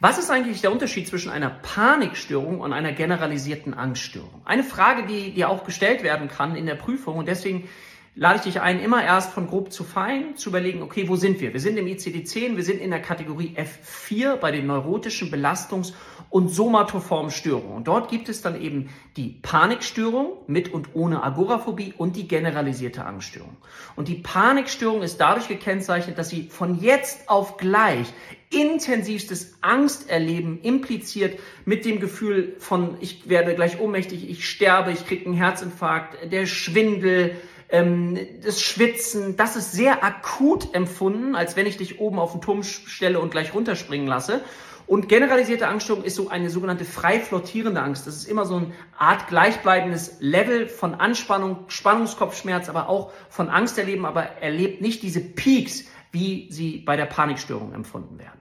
Was ist eigentlich der Unterschied zwischen einer Panikstörung und einer generalisierten Angststörung? Eine Frage, die dir auch gestellt werden kann in der Prüfung und deswegen lade ich dich ein, immer erst von grob zu fein zu überlegen, okay, wo sind wir? Wir sind im ICD-10, wir sind in der Kategorie F4 bei den neurotischen Belastungs- und somatoformen Störungen. Und dort gibt es dann eben die Panikstörung mit und ohne Agoraphobie und die generalisierte Angststörung. Und die Panikstörung ist dadurch gekennzeichnet, dass sie von jetzt auf gleich intensivstes Angsterleben impliziert mit dem Gefühl von, ich werde gleich ohnmächtig, ich sterbe, ich kriege einen Herzinfarkt, der Schwindel, ähm, das Schwitzen, das ist sehr akut empfunden, als wenn ich dich oben auf den Turm stelle und gleich runterspringen lasse. Und generalisierte Angststörung ist so eine sogenannte frei flottierende Angst. Das ist immer so eine Art gleichbleibendes Level von Anspannung, Spannungskopfschmerz, aber auch von Angst erleben, aber erlebt nicht diese Peaks, wie sie bei der Panikstörung empfunden werden.